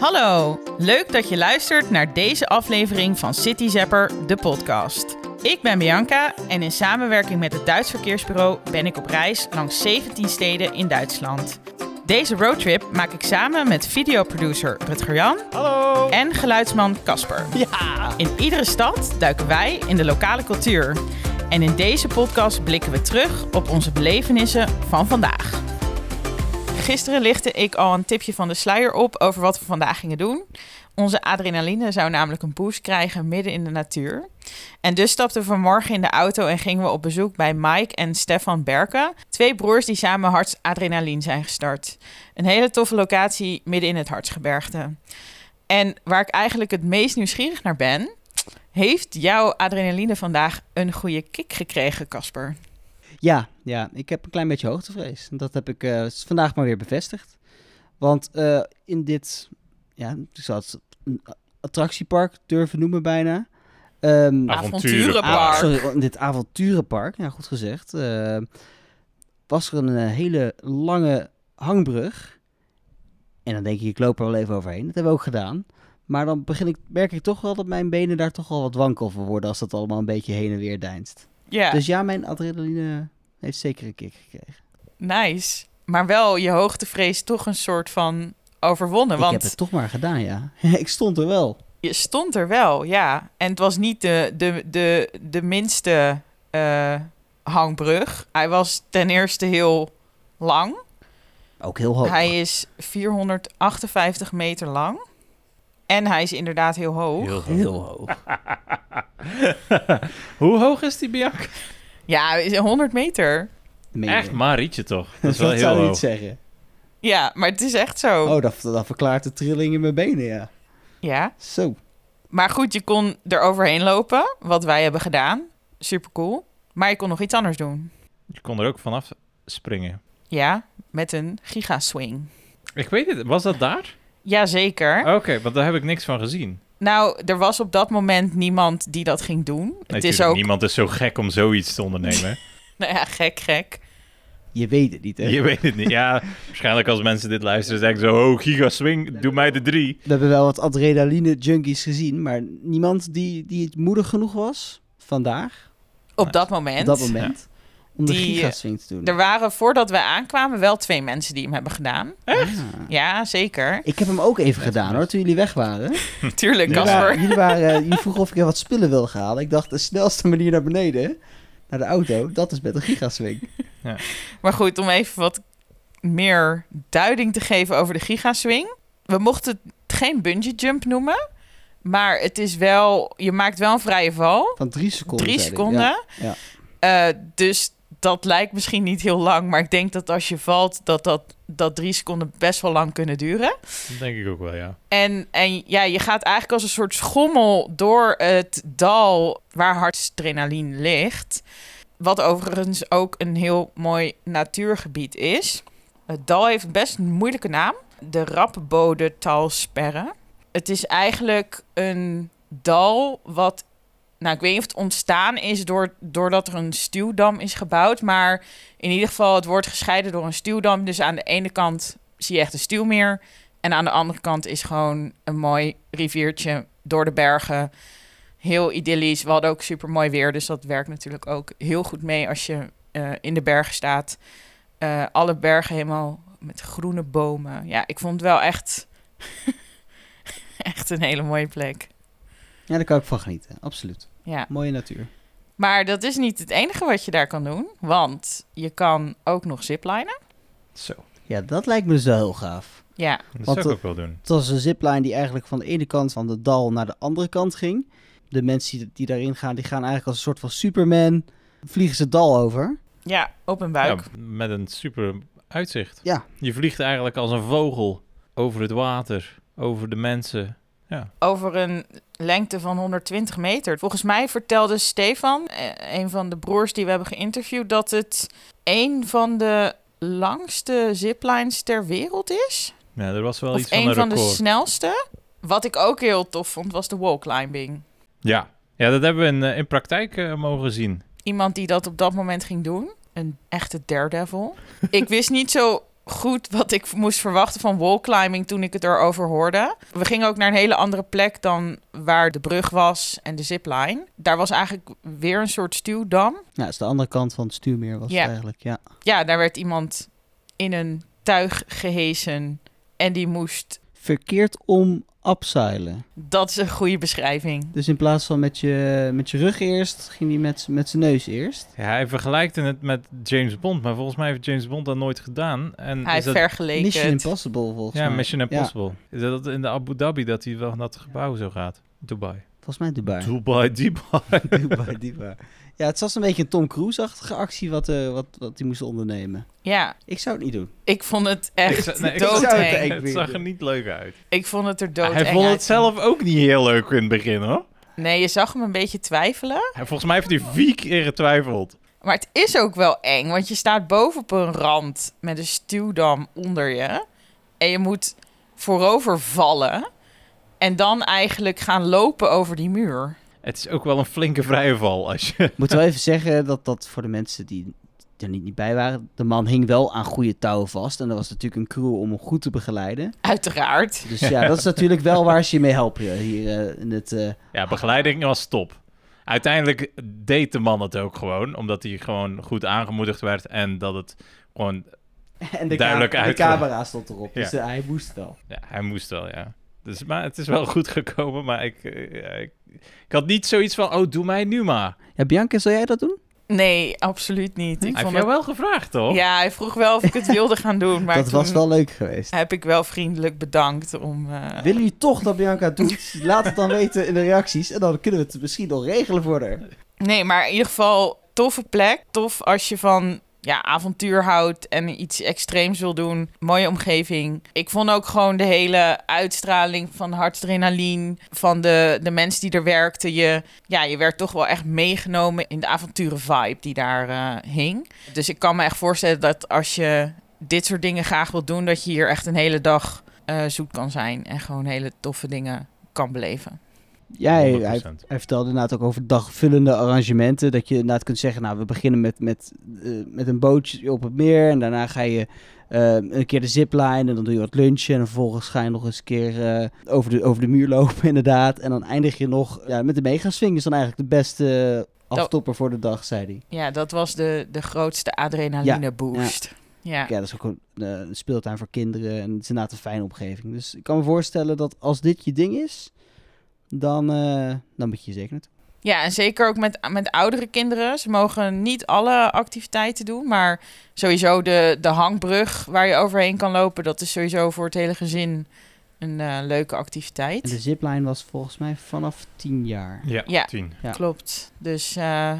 Hallo, leuk dat je luistert naar deze aflevering van City Zapper, de podcast. Ik ben Bianca en in samenwerking met het Duits Verkeersbureau ben ik op reis langs 17 steden in Duitsland. Deze roadtrip maak ik samen met videoproducer Rutger Jan Hallo! en geluidsman Casper. Ja! In iedere stad duiken wij in de lokale cultuur. En in deze podcast blikken we terug op onze belevenissen van vandaag. Gisteren lichtte ik al een tipje van de sluier op over wat we vandaag gingen doen. Onze adrenaline zou namelijk een boost krijgen midden in de natuur. En dus stapten we vanmorgen in de auto en gingen we op bezoek bij Mike en Stefan Berken. Twee broers die samen Harts Adrenaline zijn gestart. Een hele toffe locatie midden in het Hartsgebergte. En waar ik eigenlijk het meest nieuwsgierig naar ben... heeft jouw adrenaline vandaag een goede kick gekregen, Casper? Ja, ja, ik heb een klein beetje hoogtevrees. En Dat heb ik eh, vandaag maar weer bevestigd. Want eh, in dit, ja, ik zou het een attractiepark durven noemen bijna. Ehm, Avonturenpark. Ah, sorry, in dit avonturenpark, ja, goed gezegd. eh, was er een hele lange hangbrug. En dan denk ik, ik loop er wel even overheen. Dat hebben we ook gedaan. Maar dan begin ik, merk ik toch wel dat mijn benen daar toch wel wat wankel van worden als dat allemaal een beetje heen en weer deinst. Ja, Dus ja, mijn adrenaline heeft zeker een kick gekregen. nice. Maar wel je hoogtevrees toch een soort van overwonnen. Ik Want heb het toch maar gedaan, ja. ik stond er wel. je stond er wel, ja. En het was niet de, de, de, de minste eh, hangbrug. Hij was ten eerste heel lang. Ook heel hoog. Hij is 458 meter lang. En hij is inderdaad heel hoog. Heel hoog. Heel hoog. Hoe hoog is die Bianca? Ja, hij is 100 meter. Meen? Echt Marietje toch? Dat is wel dat heel zou hoog. niet zeggen. Ja, maar het is echt zo. Oh, dat, dat verklaart de trilling in mijn benen, ja. Ja. Zo. Maar goed, je kon er overheen lopen, wat wij hebben gedaan. Super cool. Maar je kon nog iets anders doen. Je kon er ook vanaf springen. Ja, met een gigaswing. Ik weet het, was dat daar? Jazeker. Oké, want daar heb ik niks van gezien. Nou, er was op dat moment niemand die dat ging doen. het is ook, Niemand is zo gek om zoiets te ondernemen. nou ja, gek, gek. Je weet het niet, hè? Je weet het niet. Ja, waarschijnlijk als mensen dit luisteren zeggen ze... Oh, giga swing, doe mij de drie. We hebben wel wat adrenaline-junkies gezien, maar niemand die, die het moedig genoeg was vandaag, Op dat moment. op dat moment, om de Die, gigaswing te doen. Er waren voordat wij aankwamen wel twee mensen die hem hebben gedaan. Echt? Ja, zeker. Ik heb hem ook even gedaan, hoor, toen jullie weg waren. Tuurlijk, Jullie Casper. waren, jullie, waren, jullie vroegen of ik er wat spullen wil gaan halen. Ik dacht, de snelste manier naar beneden, naar de auto, dat is met een gigaswing. Maar goed, om even wat meer duiding te geven over de gigaswing. We mochten het geen bungee jump noemen. Maar het is wel, je maakt wel een vrije val. Van drie seconden. Drie seconden. Ja, Eh, dus dat lijkt misschien niet heel lang. Maar ik denk dat als je valt, dat, dat, dat drie seconden best wel lang kunnen duren. Dat denk ik ook wel, ja. En, en ja, je gaat eigenlijk als een soort schommel door het dal waar hartadrenaline ligt. Wat overigens ook een heel mooi natuurgebied is. Het dal heeft best een moeilijke naam. De Rapbodetalsperre. Het is eigenlijk een dal wat... Nou, ik weet niet of het ontstaan is door, doordat er een stuwdam is gebouwd. Maar in ieder geval, het wordt gescheiden door een stuwdam. Dus aan de ene kant zie je echt een stuwmeer. En aan de andere kant is gewoon een mooi riviertje door de bergen. Heel idyllisch. We hadden ook super mooi weer. Dus dat werkt natuurlijk ook heel goed mee als je eh, in de bergen staat. Eh, alle bergen helemaal met groene bomen. Ja, ik vond het wel echt, echt een hele mooie plek. Ja, daar kan ik van genieten, absoluut. Ja. Mooie natuur. Maar dat is niet het enige wat je daar kan doen. Want je kan ook nog ziplinen. Zo, Ja, dat lijkt me dus wel heel gaaf. Ja, dat Want, zou ik ook wel doen. Het was een zipline die eigenlijk van de ene kant van de dal naar de andere kant ging. De mensen die, die daarin gaan, die gaan eigenlijk als een soort van Superman, vliegen ze het dal over. ja op een buik. Ja, met een super uitzicht. Ja. Je vliegt eigenlijk als een vogel over het water, over de mensen. Ja, over een lengte van 120 meter. Volgens mij vertelde Stefan, eh, een van de broers die we hebben geïnterviewd, dat het een van de langste ziplines ter wereld is. ja er was wel of iets van een een van de snelste. Wat ik ook heel tof vond, was de wallclimbing. Ja. ja, dat hebben we in, eh, in praktijk eh, mogen zien. Iemand die dat op dat moment ging doen. Een echte daredevil. ik wist niet zo goed wat ik moest verwachten van wallclimbing toen ik het erover hoorde. We gingen ook naar een hele andere plek dan waar de brug was en de zipline. Daar was eigenlijk weer een soort stuwdam. Ja, dat is de andere kant van het stuurmeer was Ja. het eigenlijk. Ja. Ja, daar werd iemand in een tuig gehesen en die moest... Verkeerd om abseilen. Dat is een goede beschrijving. Dus in plaats van met je, met je rug eerst, ging hij met, met zijn neus eerst. Ja, hij vergelijkt het met James Bond, maar volgens mij heeft James Bond dat nooit gedaan. En Hij is dat, vergeleken Mission. Impossible volgens ja, mij. Mission Ja, Impossible. Is dat in de Abu Dhabi dat hij wel naar het gebouw zo gaat? Dubai. Volgens mij Dubai. Dubai, Dubai. Dubai, Dubai. Ja, het was een beetje een Tom Cruise-achtige actie wat, eh wat, wat hij moest ondernemen. Ja, Ik zou het niet doen. ik vond het Ik echt zou- nee, ik zou het zag er niet leuk uit. Ik vond het er doodeng hij vond het zelf ook niet heel leuk in het begin, hoor. Nee, je zag hem een beetje twijfelen. Hij, volgens mij heeft hij vier keer getwijfeld. Maar het is ook wel eng, want je staat boven op een rand met een stuwdam onder je. En je moet voorover vallen. En dan eigenlijk gaan lopen over die muur. Het is ook wel een flinke vrije val als je... Moeten we even zeggen dat dat voor de mensen die er niet, niet bij waren, de man hing wel aan goede touwen vast. En er was natuurlijk een crew om hem goed te begeleiden. Uiteraard. Dus ja, dat is natuurlijk wel waar ze je mee helpen hier eh, in het... eh, Ja, begeleiding was top. Uiteindelijk deed de man het ook gewoon, omdat hij gewoon goed aangemoedigd werd en dat het gewoon... en de, Duidelijk de camera stond erop, dus eh, hij moest wel. Ja, hij moest wel, ja. Dus, maar het is wel goed gekomen, maar ik, eh, ik, ik had niet zoiets van, oh, doe mij nu maar. Ja, Bianca, zou jij dat doen? Nee, absoluut niet. Ik Hij vond heeft jou het... wel gevraagd, toch? Ja, hij vroeg wel of ik het wilde gaan doen. Maar dat was wel leuk geweest. heb ik wel vriendelijk bedankt om... eh, Willen jullie toch dat Bianca het doet? Laat het dan weten in de reacties. En dan kunnen we het misschien nog regelen voor haar. Nee, maar in ieder geval toffe plek. Tof als je van ja, avontuur houdt en iets extreems wil doen. Mooie omgeving. Ik vond ook gewoon de hele uitstraling van hartadrenaline van de, de mensen die er werkten. Je, ja, je werd toch wel echt meegenomen in de avonturen vibe die daar eh, hing. Dus ik kan me echt voorstellen dat als je dit soort dingen graag wilt doen, dat je hier echt een hele dag eh, zoet kan zijn en gewoon hele toffe dingen kan beleven. Ja, hij, hij, 100%. hij vertelde inderdaad ook over dagvullende arrangementen. Dat je inderdaad kunt zeggen, nou, we beginnen met, met, eh, met een bootje op het meer. En daarna ga je eh, een keer de zipline en dan doe je wat lunchen. En vervolgens ga je nog eens een keer eh, over, de, over de muur lopen, inderdaad. En dan eindig je nog ja, met de megaswing. is dan eigenlijk de beste aftopper voor de dag, zei hij. Ja, dat was de, de grootste adrenaline boost. Ja. Ja, dat is ook een, een speeltuin voor kinderen en het is inderdaad een fijne omgeving. Dus ik kan me voorstellen dat als dit je ding is, dan, eh, dan moet je zeker naartoe. ja, en zeker ook met, met oudere kinderen. Ze mogen niet alle activiteiten doen, maar sowieso de, de hangbrug waar je overheen kan lopen, dat is sowieso voor het hele gezin een eh, leuke En activiteit. de zipline was volgens mij vanaf 10 jaar. Ja, Ja. tien. Ja. Klopt. Dus eh,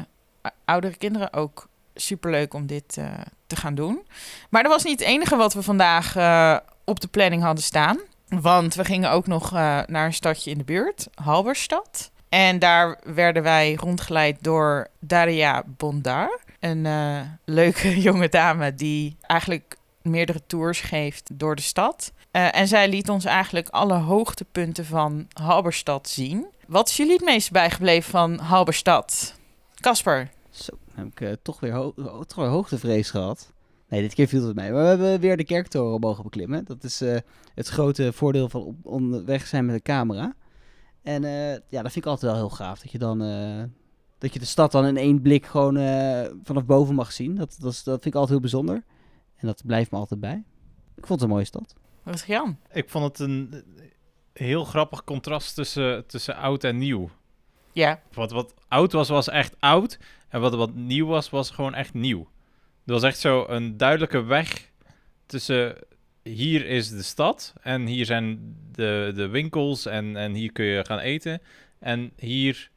oudere kinderen ook superleuk om dit eh, te gaan doen. Maar dat was niet het enige wat we vandaag eh, op de planning hadden staan. Want we gingen ook nog eh, naar een stadje in de buurt, Halberstad. En daar werden wij rondgeleid door Daria Bondar. Een eh, leuke jonge dame die eigenlijk meerdere tours geeft door de stad. Eh, en zij liet ons eigenlijk alle hoogtepunten van Halberstad zien. Wat is jullie het meest bijgebleven van Halberstad? Kasper. Zo, heb ik toch weer hoogtevrees gehad. Nee, dit keer viel het mee. Maar we hebben weer de kerktoren mogen beklimmen. Dat is eh, het grote voordeel van op, onderweg zijn met een camera. En eh, ja, dat vind ik altijd wel heel gaaf. Dat je dan eh, dat je de stad dan in één blik gewoon eh, vanaf boven mag zien. Dat, dat, is, dat vind ik altijd heel bijzonder. En dat blijft me altijd bij. Ik vond het een mooie stad. Wat is Jan? Ik vond het een heel grappig contrast tussen, tussen oud en nieuw. Ja, Wat, wat oud was, was echt oud. En wat, wat nieuw was, was gewoon echt nieuw. Er was echt zo een duidelijke weg tussen hier is de stad en hier zijn de, de winkels en, en hier kun je gaan eten. En hier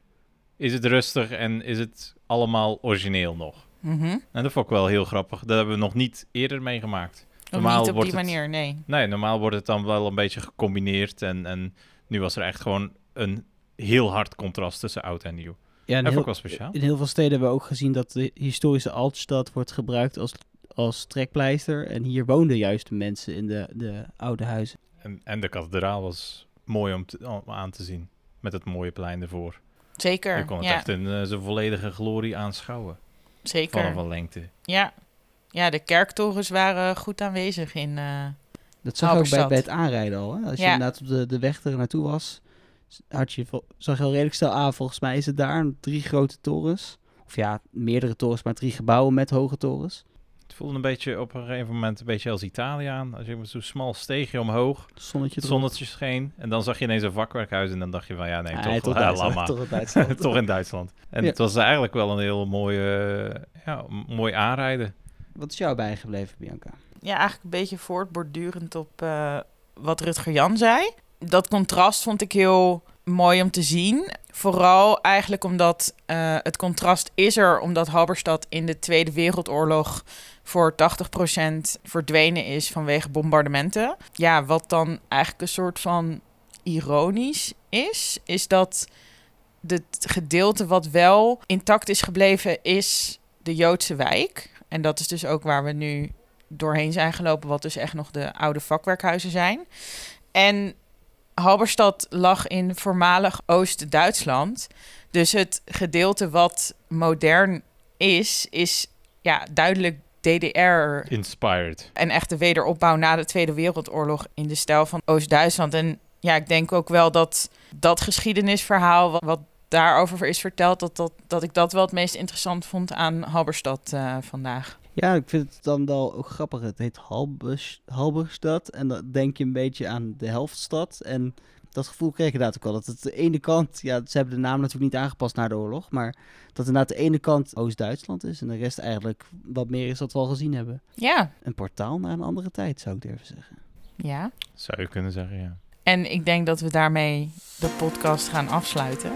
is het rustig en is het allemaal origineel nog. mhm. En dat vond ik wel heel grappig. Dat hebben we nog niet eerder meegemaakt. Normaal niet op wordt die het- manier, nee. Nee, normaal wordt het dan wel een beetje gecombineerd. En, en nu was er echt gewoon een heel hard contrast tussen oud en nieuw. Ja, Dat wel speciaal. In heel veel steden hebben we ook gezien dat de historische Altstad wordt gebruikt als, als trekpleister. En hier woonden juist de mensen in de, de oude huizen. En, en de kathedraal was mooi om, te- om aan te zien. Met het mooie plein ervoor. Zeker. Je kon het ja, echt in eh, zijn volledige glorie aanschouwen. zeker. Vanaf een lengte. Ja. ja, de kerktorens waren goed aanwezig in... eh, Dat zag je ook bij, bij het aanrijden al. Hè? Als je inderdaad op de, de weg er naartoe was, had je, zag je al redelijk snel aan. Volgens mij is het daar drie grote torens. Of ja, meerdere torens, maar drie gebouwen met hoge torens. Het voelde een beetje op een gegeven moment een beetje als Italië aan. Als je met zo'n smal steegje omhoog, Zonnetje zonnetje scheen. En dan zag je ineens een vakwerkhuis en dan dacht je van ja, nee, Ah, toch, toch, ja, Duitsland, toch in Duitsland. toch in Duitsland. En Ja. het was eigenlijk wel een heel mooie, ja, mooi aanrijden. Wat is jou bijgebleven, Bianca? ja, eigenlijk een beetje voortbordurend op eh, wat Rutger Jan zei. Dat contrast vond ik heel mooi om te zien. Vooral eigenlijk omdat eh, het contrast is er omdat Halberstad in de Tweede Wereldoorlog voor 80% verdwenen is vanwege bombardementen. Ja, wat dan eigenlijk een soort van ironisch is, is dat het gedeelte wat wel intact is gebleven is de Joodse wijk. En dat is dus ook waar we nu doorheen zijn gelopen, wat dus echt nog de oude vakwerkhuizen zijn. En Halberstad lag in voormalig Oost-Duitsland. Dus het gedeelte wat modern is, is ja, duidelijk DDR Inspired. en echt de wederopbouw na de Tweede Wereldoorlog in de stijl van Oost-Duitsland. En ja, ik denk ook wel dat dat geschiedenisverhaal wat, wat daarover is verteld, dat, dat, dat ik dat wel het meest interessant vond aan Halberstad eh, vandaag. Ja, ik vind het dan wel ook grappig. Het heet Halbers, Halberstad. En dan denk je een beetje aan de helftstad. En dat gevoel kreeg ik inderdaad ook wel. Dat het de ene kant, ja, ze hebben de naam natuurlijk niet aangepast na de oorlog. Maar dat inderdaad de ene kant Oost-Duitsland is. En de rest eigenlijk wat meer is dat we al gezien hebben. Ja, Een portaal naar een andere tijd, zou ik durven zeggen. ja. Zou je kunnen zeggen, ja. En ik denk dat we daarmee de podcast gaan afsluiten.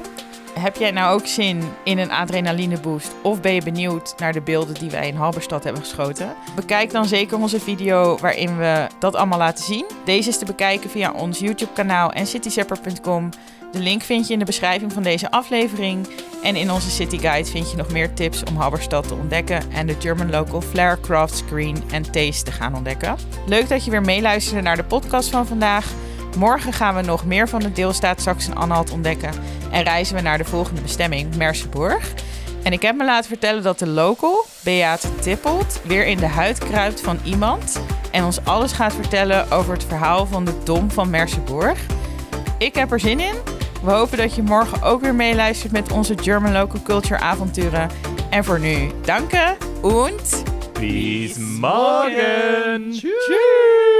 Heb jij nou ook zin in een adrenaline boost? Of ben je benieuwd naar de beelden die wij in Halberstad hebben geschoten? Bekijk dan zeker onze video waarin we dat allemaal laten zien. Deze is te bekijken via ons YouTube kanaal en cityzapper.com. De link vind je in de beschrijving van deze aflevering. En in onze City Guide vind je nog meer tips om Halberstad te ontdekken en de German Local Flair Craft Screen en Taste te gaan ontdekken. Leuk dat je weer meeluisterde naar de podcast van vandaag. Morgen gaan we nog meer van de deelstaat Sachsen-Anhalt ontdekken en reizen we naar de volgende bestemming, Merseburg. En ik heb me laten vertellen dat de local, Beate Tippelt, weer in de huid kruipt van iemand en ons alles gaat vertellen over het verhaal van de Dom van Merseburg. Ik heb er zin in. We hopen dat je morgen ook weer meeluistert met onze German Local Culture avonturen. En voor nu, danke und Bis morgen! Tschüss!